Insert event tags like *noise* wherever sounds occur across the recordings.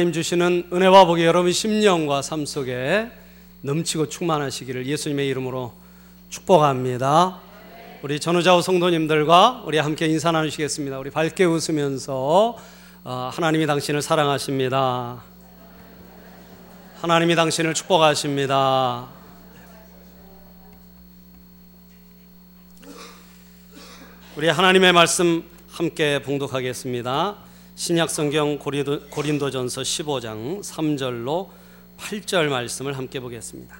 하나님 주시는 은혜와 복이 여러분 심령과 삶 속에 넘치고 충만하시기를 예수님의 이름으로 축복합니다. 우리 전우자우 성도님들과 우리 함께 인사 나누시겠습니다. 우리 밝게 웃으면서 어, 하나님이 당신을 사랑하십니다. 하나님이 당신을 축복하십니다. 우리 하나님의 말씀 함께 봉독하겠습니다. 신약 성경 고린도, 고린도전서 15장 3절로 8절 말씀을 함께 보겠습니다.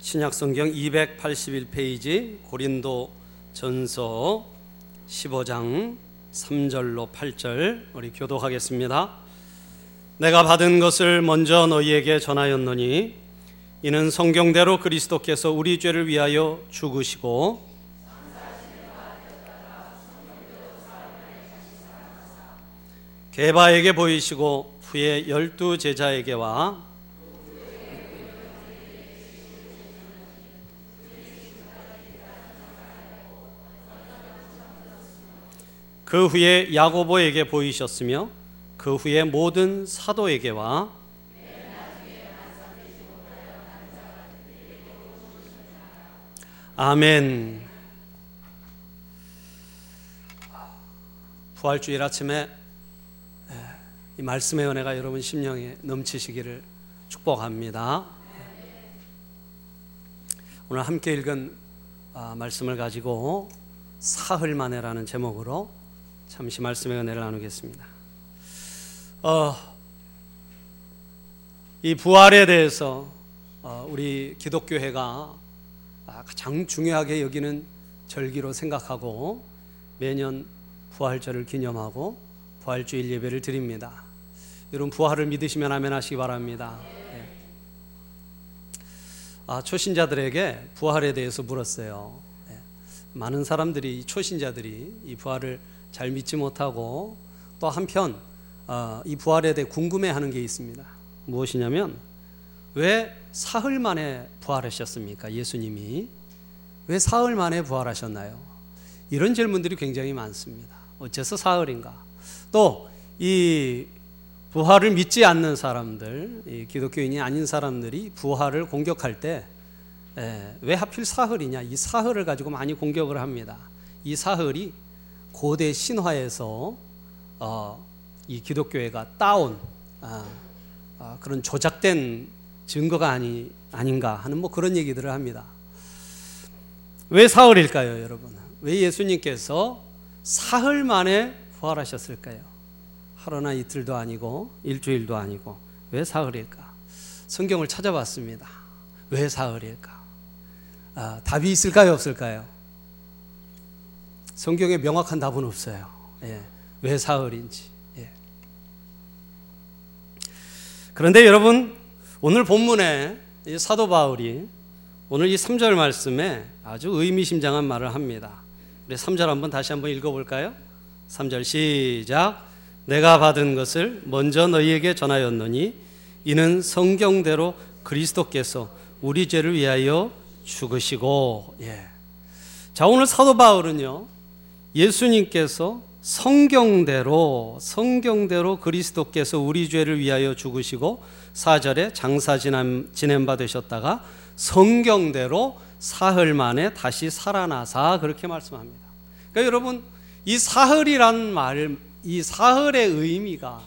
신약 성경 281페이지 고린도전서 15장 3절로 8절 우리 교독하겠습니다. 내가 받은 것을 먼저 너희에게 전하였노니 이는 성경대로 그리스도께서 우리 죄를 위하여 죽으시고 게바에게 보이시고 후에 열두 제자에게와 그 후에 야고보에게 보이셨으며 그 후에 모든 사도에게와 아멘. 부활주일 아침에 이 말씀의 은혜가 여러분 심령에 넘치시기를 축복합니다. 오늘 함께 읽은 아, 말씀을 가지고 사흘 만에라는 제목으로 잠시 말씀의 은혜를 나누겠습니다. 어, 이 부활에 대해서 어, 우리 기독교회가 가장 중요하게 여기는 절기로 생각하고 매년 부활절을 기념하고 부활주일 예배를 드립니다. 여러분 부활을 믿으시면 아멘 하시기 바랍니다. 네. 아, 초신자들에게 부활에 대해서 물었어요. 네. 많은 사람들이 초신자들이 이 부활을 잘 믿지 못하고 또 한편 어, 이 부활에 대해 궁금해하는 게 있습니다. 무엇이냐면 왜 사흘 만에 부활하셨습니까? 예수님이 왜 사흘 만에 부활하셨나요? 이런 질문들이 굉장히 많습니다. 어째서 사흘인가? 또 이 부활을 믿지 않는 사람들, 기독교인이 아닌 사람들이 부활을 공격할 때 왜 하필 사흘이냐? 이 사흘을 가지고 많이 공격을 합니다. 이 사흘이 고대 신화에서 어, 이 기독교회가 따온 아, 아, 그런 조작된 증거가 아니, 아닌가 하는 뭐 그런 얘기들을 합니다. 왜 사흘일까요, 여러분? 왜 예수님께서 사흘 만에 부활하셨을까요? 하루나 이틀도 아니고 일주일도 아니고 왜 사흘일까? 성경을 찾아봤습니다. 왜 사흘일까? 아, 답이 있을까요, 없을까요? 성경에 명확한 답은 없어요. 예, 왜 사흘인지. 그런데 여러분 오늘 본문에 사도 바울이 오늘 이 3절 말씀에 아주 의미심장한 말을 합니다. 우리 3절 한번 다시 한번 읽어 볼까요? 3절 시작. 내가 받은 것을 먼저 너희에게 전하였노니 이는 성경대로 그리스도께서 우리 죄를 위하여 죽으시고 예. 자 오늘 사도 바울은요 예수님께서 성경대로 성경대로 그리스도께서 우리 죄를 위하여 죽으시고 사절에 장사 지낸, 바 되셨다가 성경대로 사흘 만에 다시 살아나사 그렇게 말씀합니다. 그러니까 여러분 이 사흘이란 말, 이 사흘의 의미가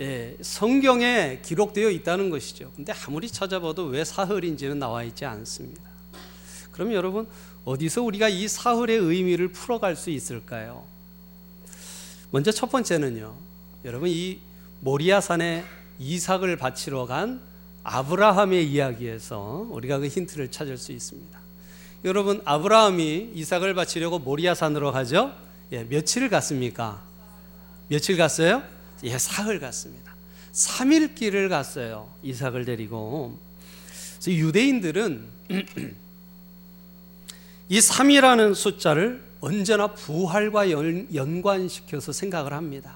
예, 성경에 기록되어 있다는 것이죠. 근데 아무리 찾아봐도 왜 사흘인지는 나와 있지 않습니다. 그럼 여러분 어디서 우리가 이 사흘의 의미를 풀어갈 수 있을까요? 먼저 첫 번째는요. 여러분 이 모리아산에 이삭을 바치러 간 아브라함의 이야기에서 우리가 그 힌트를 찾을 수 있습니다. 여러분 아브라함이 이삭을 바치려고 모리아산으로 가죠? 예, 며칠 갔습니까? 며칠 갔어요? 예, 사흘 갔습니다. 3일 길을 갔어요. 이삭을 데리고. 유대인들은 *clears throat* 이 3이라는 숫자를 언제나 부활과 연 관시켜서 생각을 합니다.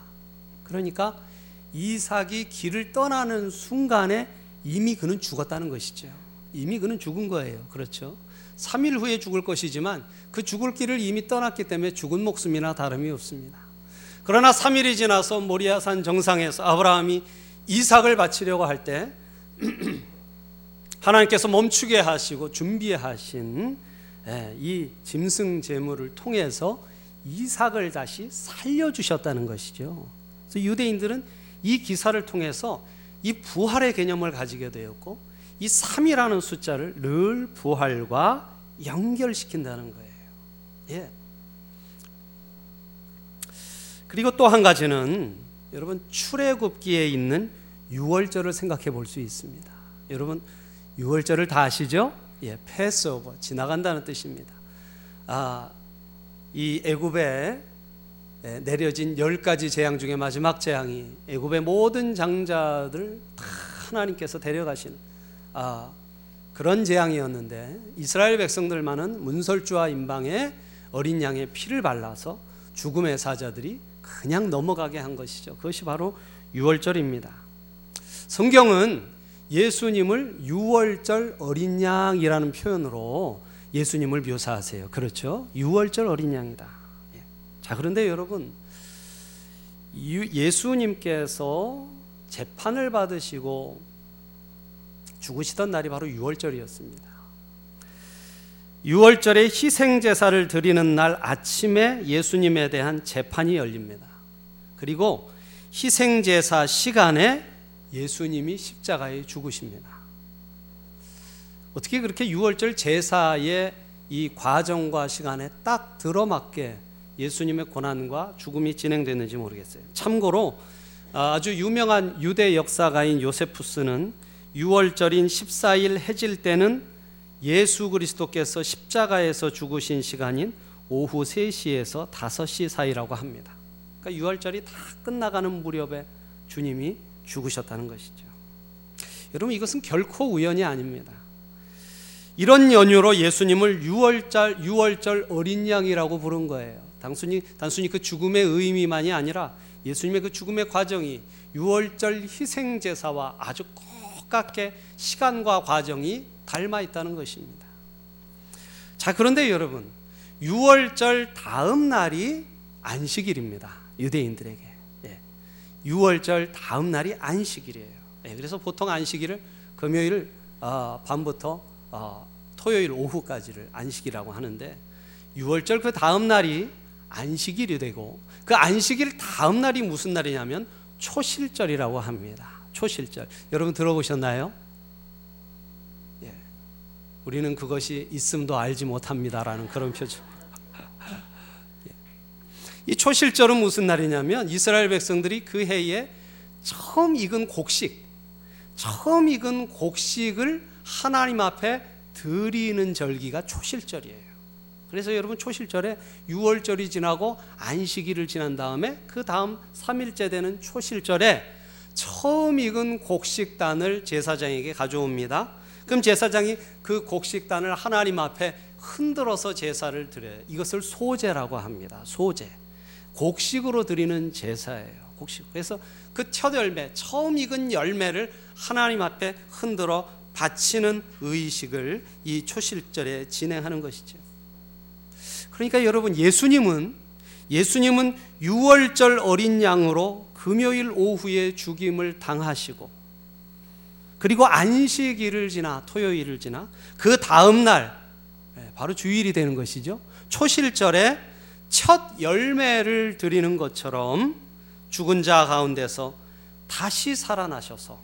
그러니까 이삭이 길을 떠나는 순간에 이미 그는 죽었다는 것이죠. 이미 그는 죽은 거예요. 그렇죠? 3일 후에 죽을 것이지만 그 죽을 길을 이미 떠났기 때문에 죽은 목숨이나 다름이 없습니다. 그러나 3일이 지나서 모리아산 정상에서 아브라함이 이삭을 바치려고 할 때 *clears throat* 하나님께서 멈추게 하시고 준비하신 예, 이 짐승 제물을 통해서 이삭을 다시 살려주셨다는 것이죠. 그래서 유대인들은 이 기사를 통해서 이 부활의 개념을 가지게 되었고 이 3이라는 숫자를 늘 부활과 연결시킨다는 거예요. 예. 그리고 또 한 가지는 여러분 출애굽기에 있는 유월절을 생각해 볼 수 있습니다. 여러분 유월절을 다 아시죠? 예, 패스 오버 지나간다는 뜻입니다. 아, 이 애굽에 내려진 열 가지 재앙 중에 마지막 재앙이 애굽의 모든 장자들 다 하나님께서 데려가시는 아, 그런 재앙이었는데 이스라엘 백성들만은 문설주와 임방에 어린 양의 피를 발라서 죽음의 사자들이 그냥 넘어가게 한 것이죠. 그것이 바로 유월절입니다. 성경은 예수님을 유월절 어린 양이라는 표현으로 예수님을 묘사하세요. 그렇죠? 유월절 어린 양이다. 예. 자, 그런데 여러분, 예수님께서 재판을 받으시고 죽으시던 날이 바로 유월절이었습니다. 6월절에 희생 제사를 드리는 날 아침에 예수님에 대한 재판이 열립니다. 그리고 희생 제사 시간에 예수님이 십자가에 죽으십니다. 어떻게 그렇게 6월절 제사의 이 과정과 시간에 딱 들어맞게 예수님의 고난과 죽음이 진행됐는지 모르겠어요. 참고로 아주 유명한 유대 역사가인 요세푸스는 6월절인 14일 해질 때는 예수 그리스도께서 십자가에서 죽으신 시간인 오후 3시에서 5시 사이라고 합니다. 그러니까 유월절이 다 끝나가는 무렵에 주님이 죽으셨다는 것이죠. 여러분 이것은 결코 우연이 아닙니다. 이런 연유로 예수님을 유월절 유월절 어린 양이라고 부른 거예요. 단순히 단순히 그 죽음의 의미만이 아니라 예수님의 그 죽음의 과정이 유월절 희생 제사와 아주 똑같게 시간과 과정이 닮아 있다는 것입니다. 자, 그런데 여러분, 6월절 다음 날이 안식일입니다. 유대인들에게. 예. 6월절 다음 날이 안식일이에요. 예. 그래서 보통 안식일을 금요일 어, 밤부터 어, 토요일 오후까지를 안식이라고 하는데 6월절 그 다음 날이 안식일이 되고 그 안식일 다음 날이 무슨 날이냐면 초실절이라고 합니다. 초실절. 여러분 들어보셨나요? 우리는 그것이 있음도 알지 못합니다라는 그런 표정. 예. 이 초실절은 무슨 날이냐면 이스라엘 백성들이 그 해에 처음 익은 곡식, 처음 익은 곡식을 하나님 앞에 드리는 절기가 초실절이에요. 그래서 여러분 초실절에 6월절이 지나고 안식일을 지난 다음에 그 다음 3일째 되는 초실절에 처음 익은 곡식단을 제사장에게 가져옵니다. 그럼 제사장이 그 곡식단을 하나님 앞에 흔들어서 제사를 드려요. 이것을 소제라고 합니다. 소제. 곡식으로 드리는 제사예요. 곡식. 그래서 그 첫 열매, 처음 익은 열매를 하나님 앞에 흔들어 바치는 의식을 이 초실절에 진행하는 것이죠. 그러니까 여러분 예수님은 예수님은 6월절 어린 양으로 금요일 오후에 죽임을 당하시고 그리고 안식일을 지나 토요일을 지나 그 다음 날 예, 바로 주일이 되는 것이죠. 초실절에 첫 열매를 드리는 것처럼 죽은 자 가운데서 다시 살아나셔서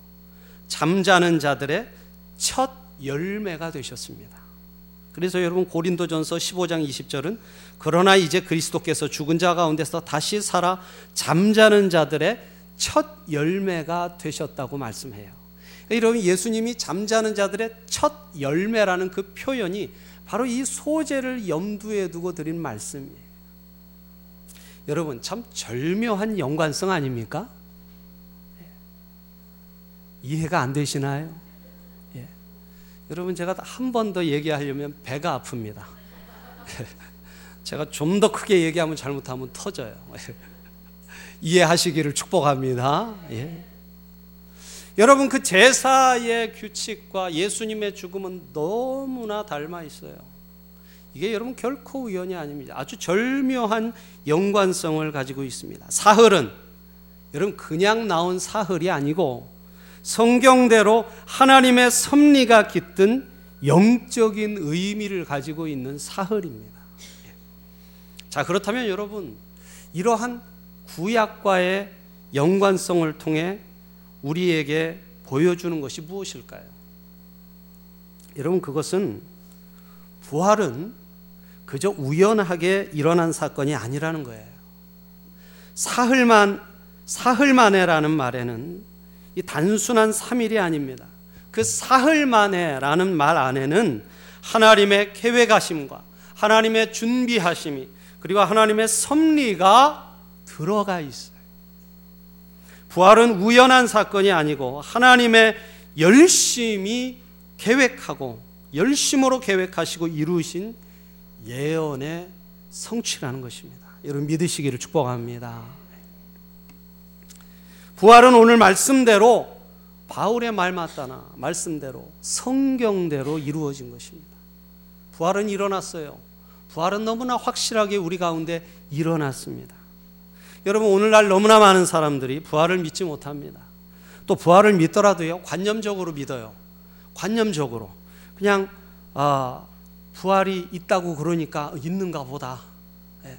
잠자는 자들의 첫 열매가 되셨습니다. 그래서 여러분 고린도전서 15장 20절은 그러나 이제 그리스도께서 죽은 자 가운데서 다시 살아 잠자는 자들의 첫 열매가 되셨다고 말씀해요. 여러분 예수님이 잠자는 자들의 첫 열매라는 그 표현이 바로 이 소재를 염두에 두고 드린 말씀이에요. 여러분 참 절묘한 연관성 아닙니까? 예. 이해가 안 되시나요? 예. 여러분 제가 한 번 더 얘기하려면 배가 아픕니다. *laughs* 제가 좀 더 크게 얘기하면 잘못하면 터져요. *laughs* 이해하시기를 축복합니다. 예. 여러분 그 제사의 규칙과 예수님의 죽음은 너무나 닮아 있어요. 이게 여러분 결코 우연이 아닙니다. 아주 절묘한 연관성을 가지고 있습니다. 사흘은 여러분 그냥 나온 사흘이 아니고 성경대로 하나님의 섭리가 깃든 영적인 의미를 가지고 있는 사흘입니다. 자, 그렇다면 여러분, 이러한 구약과의 연관성을 통해 우리에게 보여주는 것이 무엇일까요? 여러분, 그것은 부활은 그저 우연하게 일어난 사건이 아니라는 거예요. 사흘만, 사흘 만에라는 말에는 이 단순한 3일이 아닙니다. 그 사흘 만에라는 말 안에는 하나님의 계획하심과 하나님의 준비하심이 그리고 하나님의 섭리가 들어가 있어요. 부활은 우연한 사건이 아니고 하나님의 열심히 계획하고 열심으로 계획하시고 이루신 예언의 성취라는 것입니다. 여러분 믿으시기를 축복합니다. 부활은 오늘 말씀대로 바울의 말 맞다나 말씀대로 성경대로 이루어진 것입니다. 부활은 일어났어요. 부활은 너무나 확실하게 우리 가운데 일어났습니다. 여러분 오늘날 너무나 많은 사람들이 부활을 믿지 못합니다. 또 부활을 믿더라도요 관념적으로 믿어요. 관념적으로 그냥 아, 부활이 있다고 그러니까 있는가 보다. 예.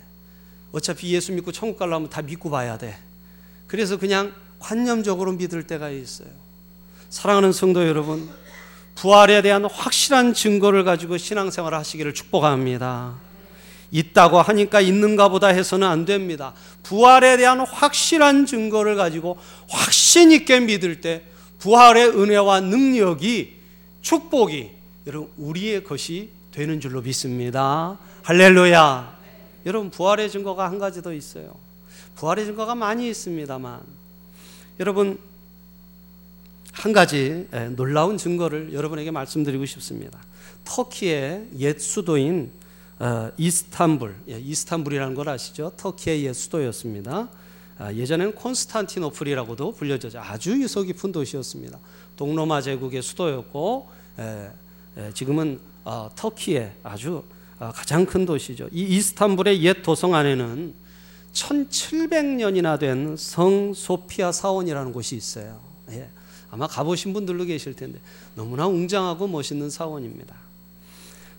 어차피 예수 믿고 천국 가려면 다 믿고 봐야 돼. 그래서 그냥 관념적으로 믿을 때가 있어요. 사랑하는 성도 여러분, 부활에 대한 확실한 증거를 가지고 신앙생활을 하시기를 축복합니다. 있다고 하니까 있는가 보다 해서는 안 됩니다. 부활에 대한 확실한 증거를 가지고 확신 있게 믿을 때 부활의 은혜와 능력이 축복이 여러분 우리의 것이 되는 줄로 믿습니다. 할렐루야. 여러분 부활의 증거가 한 가지 더 있어요. 부활의 증거가 많이 있습니다만 여러분 한 가지 예, 놀라운 증거를 여러분에게 말씀드리고 싶습니다. 터키의 옛 수도인 어, 이스탄불, 예, 이스탄불이라는 걸 아시죠? 터키의 옛 수도였습니다. 아, 예전에는 콘스탄티노플이라고도 불려져서 아주 유서 깊은 도시였습니다. 동로마 제국의 수도였고 예, 지금은 어, 터키의 아주 어, 가장 큰 도시죠. 이 이스탄불의 옛 도성 안에는 1700년이나 된 성 소피아 사원이라는 곳이 있어요. 아마 가보신 분들도 계실 텐데 너무나 웅장하고 멋있는 사원입니다.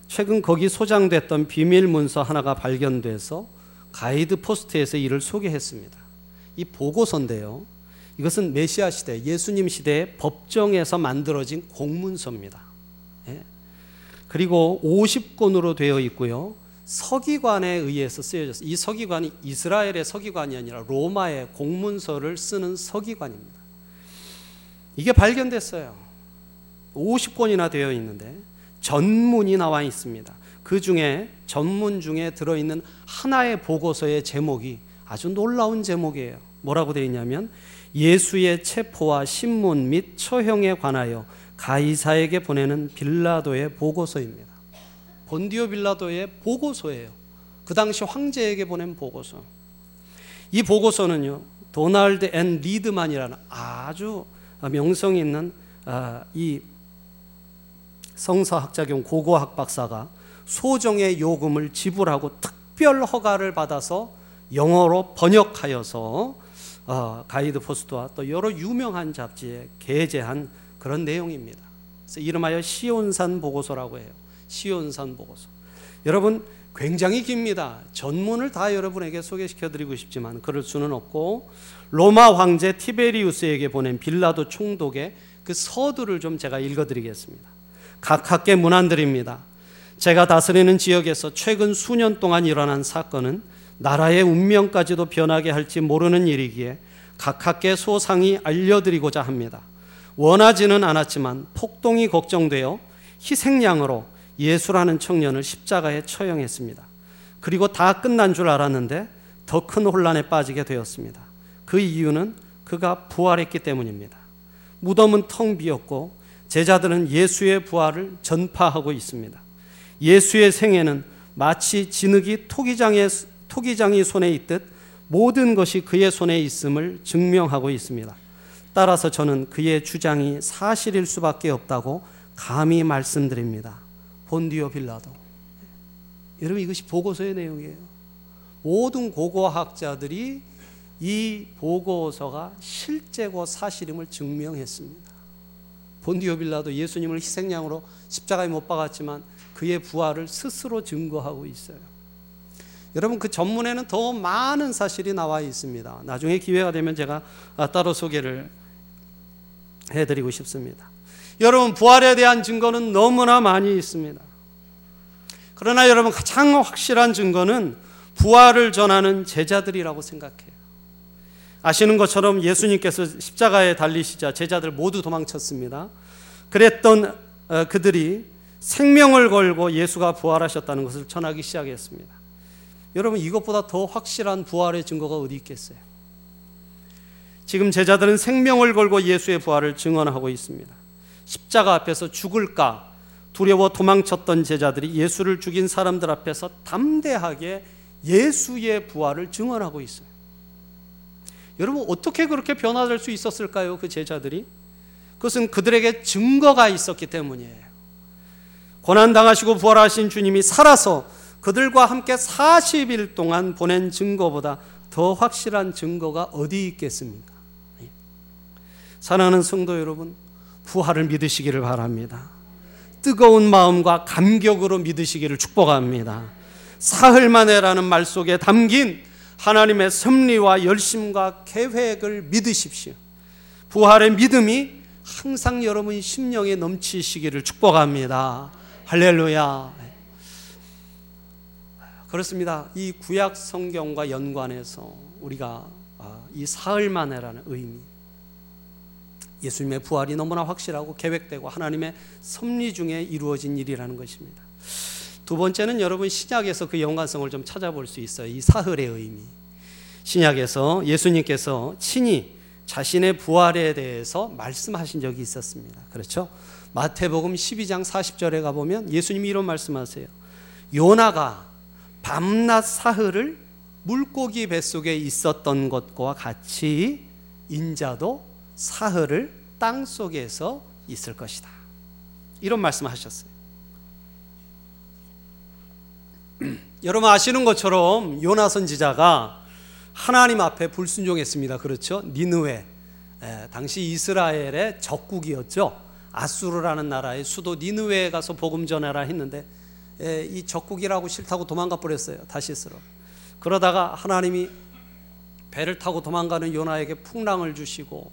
최근 거기 소장됐던 비밀 문서 하나가 발견돼서 가이드 포스트에서 이를 소개했습니다. 이 보고서인데요. 이것은 메시아 시대, 예수님 시대의 법정에서 만들어진 공문서입니다. 예. 그리고 50권으로 되어 있고요. 서기관에 의해서 쓰여졌어요. 이 서기관이 이스라엘의 서기관이 아니라 로마의 공문서를 쓰는 서기관입니다. 이게 발견됐어요. 50권이나 되어 있는데 전문이 나와 있습니다. 그 중에 전문 중에 들어 있는 하나의 보고서의 제목이 아주 놀라운 제목이에요. 뭐라고 되어 있냐면 예수의 체포와 신문 및 처형에 관하여 가이사에게 보내는 빌라도의 보고서입니다. 본디오 빌라도의 보고서예요. 그 당시 황제에게 보낸 보고서. 이 보고서는요, 도널드 앤 리드만이라는 아주 명성 있는 아, 이 성서학자 겸 고고학 박사가 소정의 요금을 지불하고 특별 허가를 받아서 영어로 번역하여서 어, 가이드 포스트와 또 여러 유명한 잡지에 게재한 그런 내용입니다. 그래서 이름하여 시온산 보고서라고 해요. 시온산 보고서. 여러분 굉장히 깁니다. 전문을 다 여러분에게 소개시켜 드리고 싶지만 그럴 수는 없고 로마 황제 티베리우스에게 보낸 빌라도 총독의 그 서두를 좀 제가 읽어 드리겠습니다. 각하께 문안드립니다. 제가 다스리는 지역에서 최근 수년 동안 일어난 사건은 나라의 운명까지도 변하게 할지 모르는 일이기에 각하께 소상히 알려드리고자 합니다. 원하지는 않았지만 폭동이 걱정되어 희생양으로 예수라는 청년을 십자가에 처형했습니다. 그리고 다 끝난 줄 알았는데 더 큰 혼란에 빠지게 되었습니다. 그 이유는 그가 부활했기 때문입니다. 무덤은 텅 비었고 제자들은 예수의 부활을 전파하고 있습니다. 예수의 생애는 마치 진흙이 토기장의, 토기장이 손에 있듯 모든 것이 그의 손에 있음을 증명하고 있습니다. 따라서 저는 그의 주장이 사실일 수밖에 없다고 감히 말씀드립니다. 본디오 빌라도. 여러분 이것이 보고서의 내용이에요. 모든 고고학자들이 이 보고서가 실제고 사실임을 증명했습니다. 본디오 빌라도 예수님을 희생양으로 십자가에 못 박았지만 그의 부활을 스스로 증거하고 있어요. 여러분 그 전문에는 더 많은 사실이 나와 있습니다. 나중에 기회가 되면 제가 따로 소개를 해드리고 싶습니다. 여러분 부활에 대한 증거는 너무나 많이 있습니다. 그러나 여러분 가장 확실한 증거는 부활을 전하는 제자들이라고 생각해요. 아시는 것처럼 예수님께서 십자가에 달리시자 제자들 모두 도망쳤습니다. 그랬던 어, 그들이 생명을 걸고 예수가 부활하셨다는 것을 전하기 시작했습니다. 여러분 이것보다 더 확실한 부활의 증거가 어디 있겠어요? 지금 제자들은 생명을 걸고 예수의 부활을 증언하고 있습니다. 십자가 앞에서 죽을까 두려워 도망쳤던 제자들이 예수를 죽인 사람들 앞에서 담대하게 예수의 부활을 증언하고 있어요. 여러분 어떻게 그렇게 변화될 수 있었을까요? 그 제자들이 그것은 그들에게 증거가 있었기 때문이에요. 고난 당하시고 부활하신 주님이 살아서 그들과 함께 40일 동안 보낸 증거보다 더 확실한 증거가 어디 있겠습니까? 예. 사랑하는 성도 여러분, 부활을 믿으시기를 바랍니다. 뜨거운 마음과 감격으로 믿으시기를 축복합니다. 사흘 만에라는 말 속에 담긴 하나님의 섭리와 열심과 계획을 믿으십시오. 부활의 믿음이 항상 여러분 심령에 넘치시기를 축복합니다. 할렐루야. 그렇습니다. 이 구약 성경과 연관해서 우리가 아, 이 사흘 만에라는 의미, 예수님의 부활이 너무나 확실하고 계획되고 하나님의 섭리 중에 이루어진 일이라는 것입니다. 두 번째는 여러분 신약에서 그 연관성을 좀 찾아볼 수 있어요. 이 사흘의 의미. 신약에서 예수님께서 친히 자신의 부활에 대해서 말씀하신 적이 있었습니다. 그렇죠? 마태복음 12장 40절에 가보면 예수님이 이런 말씀하세요. 요나가 밤낮 사흘을 물고기 뱃속에 있었던 것과 같이 인자도 사흘을 땅 속에서 있을 것이다. 이런 말씀하셨어요. *clears throat* 여러분 아시는 것처럼 요나 선지자가 하나님 앞에 불순종했습니다. 그렇죠? 니느웨 에, 당시 이스라엘의 적국이었죠. 아수르라는 나라의 수도 니느웨에 가서 복음 전해라 했는데 에, 이 적국이라고 싫다고 도망가 버렸어요. 다시스로. 그러다가 하나님이 배를 타고 도망가는 요나에게 풍랑을 주시고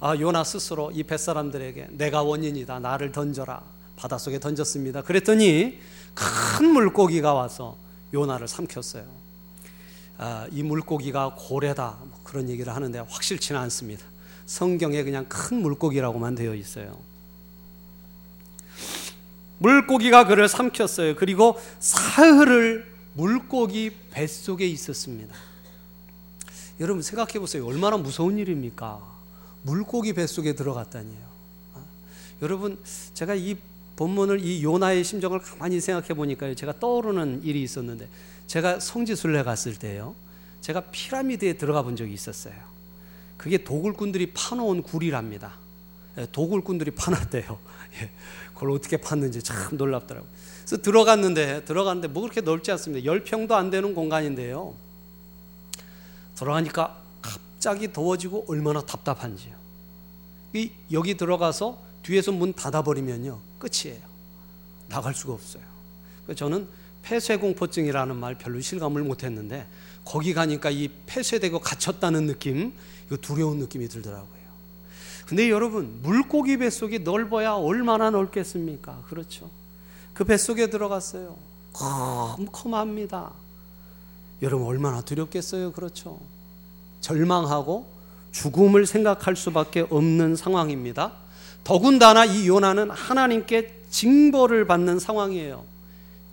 아 요나 스스로 이 뱃사람들에게 내가 원인이다. 나를 던져라. 바닷속에 던졌습니다. 그랬더니 큰 물고기가 와서 요나를 삼켰어요. 아, 이 물고기가 고래다 뭐 그런 얘기를 하는데 확실치는 않습니다. 성경에 그냥 큰 물고기라고만 되어 있어요. 물고기가 그를 삼켰어요. 그리고 사흘을 물고기 뱃속에 있었습니다. 여러분 생각해 보세요. 얼마나 무서운 일입니까? 물고기 뱃속에 들어갔다니요. 아, 여러분 제가 이 본문을 이 요나의 심정을 가만히 생각해 보니까요. 제가 떠오르는 일이 있었는데 제가 성지순례 갔을 때요. 제가 피라미드에 들어가 본 적이 있었어요. 그게 도굴꾼들이 파놓은 굴이랍니다. 예, 도굴꾼들이 파놨대요. *laughs* 예, 그걸 어떻게 팠는지 참 놀랍더라고요. 그래서 들어갔는데 들어갔는데 뭐 그렇게 넓지 않습니다. 10평도 안 되는 공간인데요. 들어가니까 갑자기 더워지고 얼마나 답답한지요. 여기 들어가서 뒤에서 문 닫아버리면요. 끝이에요. 나갈 수가 없어요. 저는 폐쇄공포증이라는 말 별로 실감을 못했는데 거기 가니까 이 폐쇄되고 갇혔다는 느낌, 이거 두려운 느낌이 들더라고요. 근데 여러분 물고기 뱃속이 넓어야 얼마나 넓겠습니까? 그렇죠. 그 뱃속에 들어갔어요. 컴컴합니다. 여러분 얼마나 두렵겠어요? 그렇죠. 절망하고 죽음을 생각할 수밖에 없는 상황입니다. 더군다나 이 요나는 하나님께 징벌을 받는 상황이에요.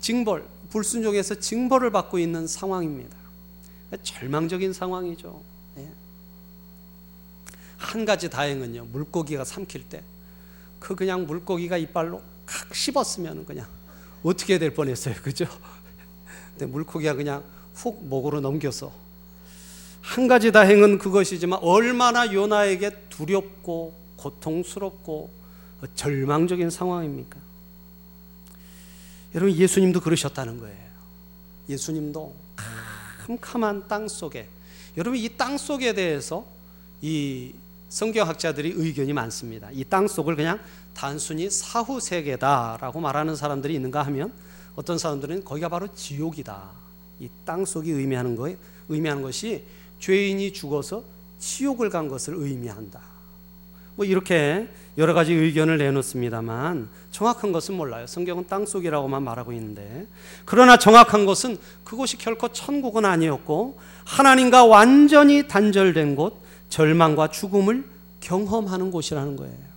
징벌, 불순종에서 징벌을 받고 있는 상황입니다. 절망적인 상황이죠. 예. 한 가지 다행은요, 물고기가 삼킬 때, 그 그냥 물고기가 이빨로 칵 씹었으면 그냥 어떻게 될 뻔했어요. 그죠? 근데 물고기가 그냥 훅 목으로 넘겨서 한 가지 다행은 그것이지만 얼마나 요나에게 두렵고 고통스럽고 절망적인 상황입니까? 여러분 예수님도 그러셨다는 거예요. 예수님도 캄캄한 땅 속에 여러분 이 땅 속에 대해서 이 성경학자들이 의견이 많습니다. 이 땅 속을 그냥 단순히 사후 세계다라고 말하는 사람들이 있는가 하면 어떤 사람들은 거기가 바로 지옥이다. 이 땅 속이 의미하는 거 의미하는 것이 죄인이 죽어서 지옥을 간 것을 의미한다. 뭐 이렇게 여러 가지 의견을 내놓습니다만 정확한 것은 몰라요. 성경은 땅 속이라고만 말하고 있는데 그러나 정확한 것은 그곳이 결코 천국은 아니었고 하나님과 완전히 단절된 곳, 절망과 죽음을 경험하는 곳이라는 거예요.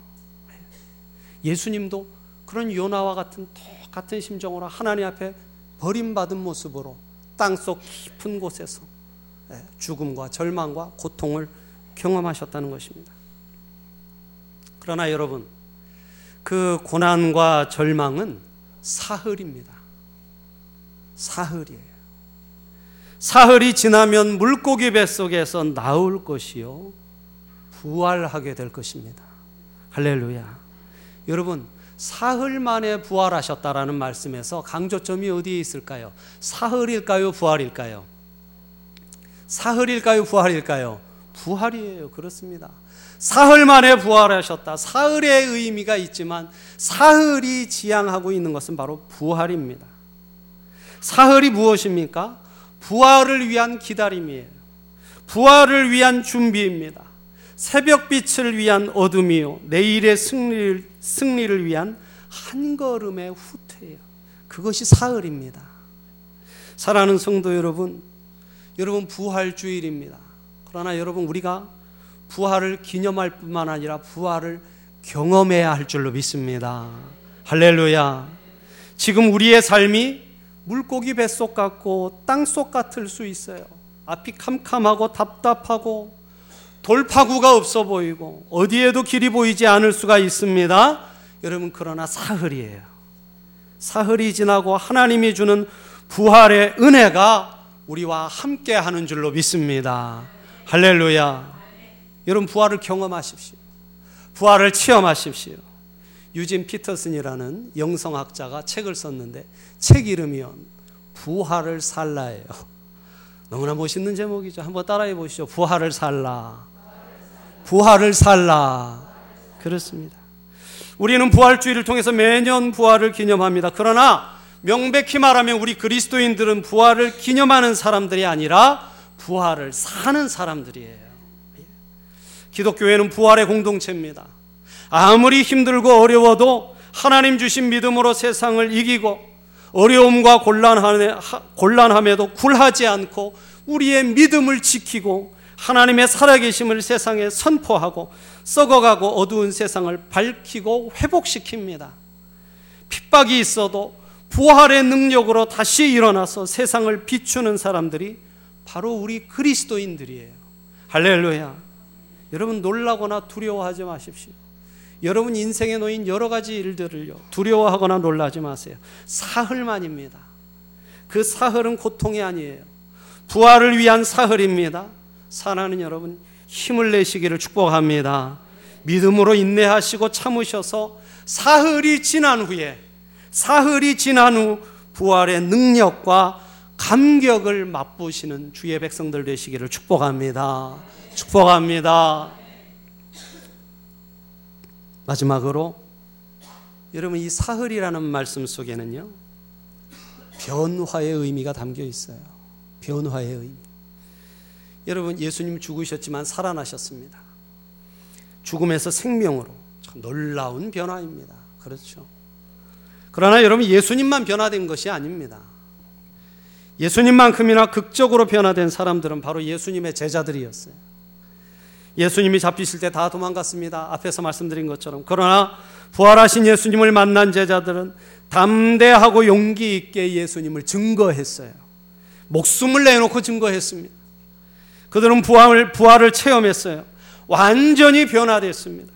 예수님도 그런 요나와 같은 똑같은 심정으로 하나님 앞에 버림받은 모습으로 땅속 깊은 곳에서 예, 죽음과 절망과 고통을 경험하셨다는 것입니다. 그러나 여러분, 그 고난과 절망은 사흘입니다. 사흘이에요. 사흘이 지나면 물고기 뱃속에서 나올 것이요. 부활하게 될 것입니다. 할렐루야. 여러분, 사흘 만에 부활하셨다라는 말씀에서 강조점이 어디에 있을까요? 사흘일까요? 부활일까요? 사흘일까요? 부활일까요? 부활이에요. 그렇습니다. 사흘 만에 부활하셨다. 사흘의 의미가 있지만 사흘이 지향하고 있는 것은 바로 부활입니다. 사흘이 무엇입니까? 부활을 위한 기다림이에요. 부활을 위한 준비입니다. 새벽빛을 위한 어둠이요. 내일의 승리를, 승리를 위한 한 걸음의 후퇴예요. 그것이 사흘입니다. 사랑하는 성도 여러분, 여러분 부활 주일입니다. 그러나 여러분 우리가 부활을 기념할 뿐만 아니라 부활을 경험해야 할 줄로 믿습니다. 할렐루야. 지금 우리의 삶이 물고기 뱃속 같고 땅속 같을 수 있어요. 앞이 캄캄하고 답답하고 돌파구가 없어 보이고 어디에도 길이 보이지 않을 수가 있습니다. 여러분 그러나 사흘이에요. 사흘이 지나고 하나님이 주는 부활의 은혜가 우리와 함께 하는 줄로 믿습니다. 할렐루야. 여러분 부활을 경험하십시오. 부활을 체험하십시오. 유진 피터슨이라는 영성학자가 책을 썼는데 책 이름이 부활을 살라예요. 너무나 멋있는 제목이죠. 한번 따라해 보시죠. 부활을 살라. 부활을 살라. 그렇습니다. 우리는 부활주의를 통해서 매년 부활을 기념합니다. 그러나 명백히 말하면 우리 그리스도인들은 부활을 기념하는 사람들이 아니라 부활을 사는 사람들이에요. 기독교회는 부활의 공동체입니다. 아무리 힘들고 어려워도 하나님 주신 믿음으로 세상을 이기고 어려움과 곤란함에도 굴하지 않고 우리의 믿음을 지키고 하나님의 살아계심을 세상에 선포하고 썩어가고 어두운 세상을 밝히고 회복시킵니다. 핍박이 있어도 부활의 능력으로 다시 일어나서 세상을 비추는 사람들이 바로 우리 그리스도인들이에요. 할렐루야. 여러분 놀라거나 두려워하지 마십시오. 여러분 인생에 놓인 여러 가지 일들을요. 두려워하거나 놀라지 마세요. 사흘만입니다. 그 사흘은 고통이 아니에요. 부활을 위한 사흘입니다. 사랑하는 여러분 힘을 내시기를 축복합니다. 믿음으로 인내하시고 참으셔서 사흘이 지난 후에 사흘이 지난 후 부활의 능력과 감격을 맛보시는 주의 백성들 되시기를 축복합니다. 축복합니다. 마지막으로 여러분 이 사흘이라는 말씀 속에는요 변화의 의미가 담겨 있어요. 변화의 의미. 여러분 예수님 죽으셨지만 살아나셨습니다. 죽음에서 생명으로 참 놀라운 변화입니다. 그렇죠. 그러나 여러분 예수님만 변화된 것이 아닙니다. 예수님만큼이나 극적으로 변화된 사람들은 바로 예수님의 제자들이었어요. 예수님이 잡히실 때 다 도망갔습니다. 앞에서 말씀드린 것처럼. 그러나 부활하신 예수님을 만난 제자들은 담대하고 용기 있게 예수님을 증거했어요. 목숨을 내놓고 증거했습니다. 그들은 부활을, 부활을 체험했어요. 완전히 변화됐습니다.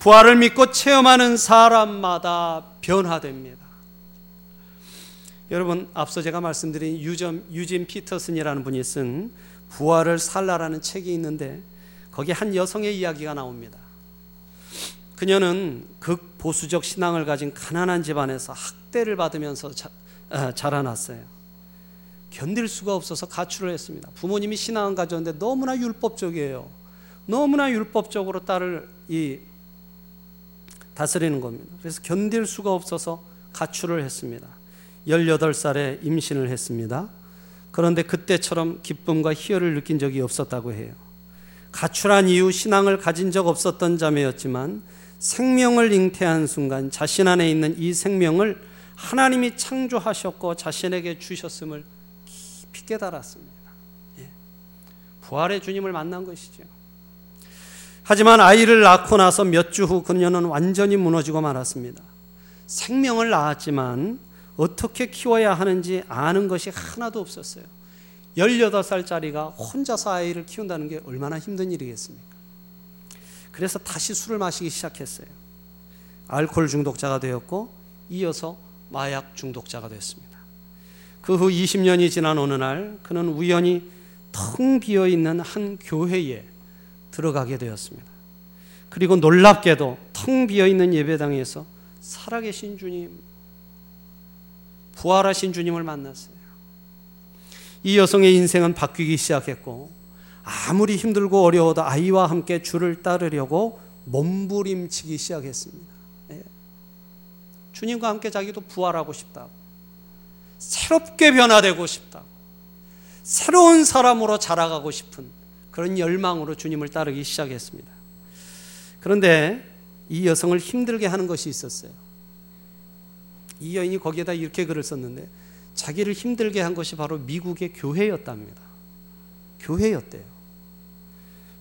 부활을 믿고 체험하는 사람마다 변화됩니다. 여러분, 앞서 제가 말씀드린 유점, 유진 피터슨이라는 분이 쓴 부활을 살라라는 책이 있는데 거기 한 여성의 이야기가 나옵니다. 그녀는 극보수적 신앙을 가진 가난한 집안에서 학대를 받으면서 자, 아, 자라났어요. 견딜 수가 없어서 가출을 했습니다. 부모님이 신앙을 가졌는데 너무나 율법적이에요. 너무나 율법적으로 딸을 이 다스리는 겁니다. 그래서 견딜 수가 없어서 가출을 했습니다. 18살에 임신을 했습니다. 그런데 그때처럼 기쁨과 희열을 느낀 적이 없었다고 해요. 가출한 이후 신앙을 가진 적 없었던 자매였지만 생명을 잉태한 순간 자신 안에 있는 이 생명을 하나님이 창조하셨고 자신에게 주셨음을 깊이 깨달았습니다. 예. 부활의 주님을 만난 것이죠. 하지만 아이를 낳고 나서 몇 주 후 그녀는 완전히 무너지고 말았습니다. 생명을 낳았지만 어떻게 키워야 하는지 아는 것이 하나도 없었어요. 18살짜리가 혼자서 아이를 키운다는 게 얼마나 힘든 일이겠습니까? 그래서 다시 술을 마시기 시작했어요. 알코올 중독자가 되었고 이어서 마약 중독자가 됐습니다. 그 후 20년이 지난 어느 날 그는 우연히 텅 비어 있는 한 교회에 들어가게 되었습니다. 그리고 놀랍게도 텅 비어 있는 예배당에서 살아계신 주님, 부활하신 주님을 만났어요. 이 여성의 인생은 바뀌기 시작했고 아무리 힘들고 어려워도 아이와 함께 주를 따르려고 몸부림치기 시작했습니다. 예. 주님과 함께 자기도 부활하고 싶다고. 새롭게 변화되고 싶다고. 새로운 사람으로 자라가고 싶은 그런 열망으로 주님을 따르기 시작했습니다. 그런데 이 여성을 힘들게 하는 것이 있었어요. 이 여인이 거기에다 이렇게 글을 썼는데 자기를 힘들게 한 것이 바로 미국의 교회였답니다. 교회였대요.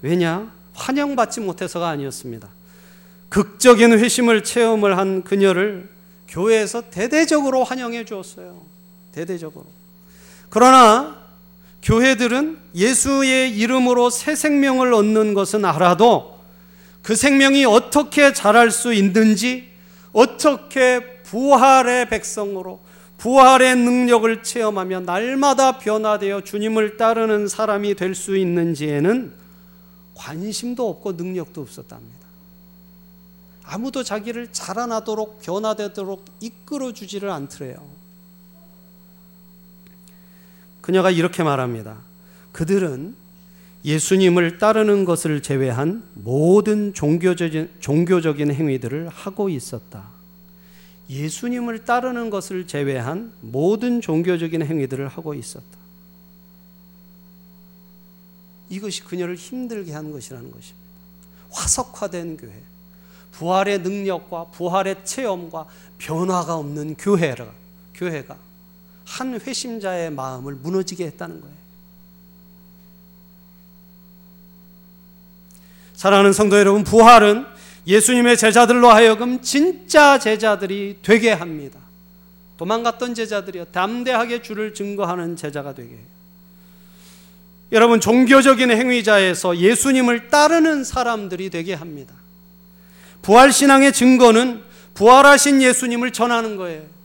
왜냐? 환영받지 못해서가 아니었습니다. 극적인 회심을 체험을 한 그녀를 교회에서 대대적으로 환영해 주었어요. 대대적으로. 그러나 교회들은 예수의 이름으로 새 생명을 얻는 것은 알아도 그 생명이 어떻게 자랄 수 있는지, 어떻게 부활의 백성으로 부활의 능력을 체험하며 날마다 변화되어 주님을 따르는 사람이 될 수 있는지에는 관심도 없고 능력도 없었답니다. 아무도 자기를 자라나도록 변화되도록 이끌어 주지를 않더래요. 그녀가 이렇게 말합니다. 그들은 예수님을 따르는 것을 제외한 모든 종교적인, 종교적인 행위들을 하고 있었다. 예수님을 따르는 것을 제외한 모든 종교적인 행위들을 하고 있었다. 이것이 그녀를 힘들게 한 것이라는 것입니다. 화석화된 교회. 부활의 능력과 부활의 체험과 변화가 없는 교회가, 교회가 한 회심자의 마음을 무너지게 했다는 거예요. 사랑하는 성도 여러분, 부활은 예수님의 제자들로 하여금 진짜 제자들이 되게 합니다. 도망갔던 제자들이요. 담대하게 주를 증거하는 제자가 되게 해요. 여러분, 종교적인 행위자에서 예수님을 따르는 사람들이 되게 합니다. 부활신앙의 증거는 부활하신 예수님을 전하는 거예요.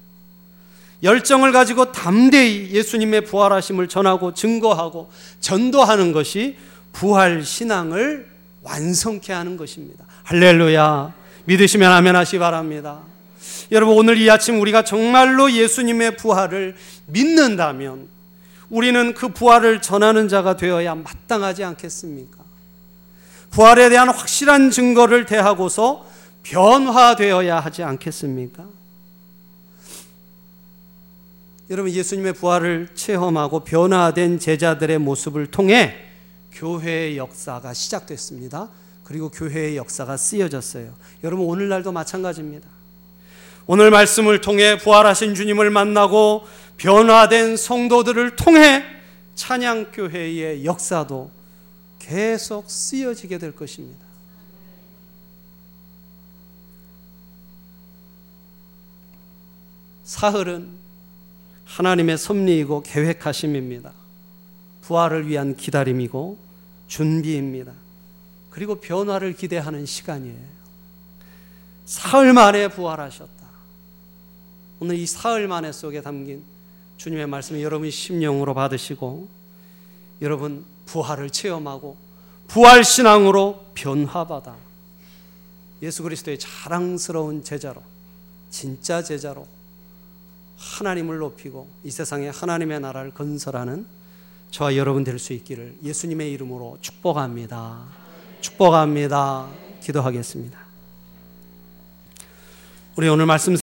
열정을 가지고 담대히 예수님의 부활하심을 전하고 증거하고 전도하는 것이 부활 신앙을 완성케 하는 것입니다. 할렐루야. 믿으시면 아멘 하시 바랍니다. 여러분, 오늘 이 아침 우리가 정말로 예수님의 부활을 믿는다면 우리는 그 부활을 전하는 자가 되어야 마땅하지 않겠습니까? 부활에 대한 확실한 증거를 대하고서 변화되어야 하지 않겠습니까? 여러분, 예수님의 부활을 체험하고 변화된 제자들의 모습을 통해 교회의 역사가 시작됐습니다. 그리고 교회의 역사가 쓰여졌어요. 여러분 오늘날도 마찬가지입니다. 오늘 말씀을 통해 부활하신 주님을 만나고 변화된 성도들을 통해 찬양 교회의 역사도 계속 쓰여지게 될 것입니다. 사흘은 하나님의 섭리이고 계획하심입니다. 부활을 위한 기다림이고 준비입니다. 그리고 변화를 기대하는 시간이에요. 사흘 만에 부활하셨다. 오늘 이 사흘 만에 속에 담긴 주님의 말씀을 여러분이 심령으로 받으시고 여러분 부활을 체험하고 부활 신앙으로 변화받아 예수 그리스도의 자랑스러운 제자로 진짜 제자로 하나님을 높이고 이 세상에 하나님의 나라를 건설하는 저와 여러분 될 수 있기를 예수님의 이름으로 축복합니다. 축복합니다. 기도하겠습니다. 우리 오늘 말씀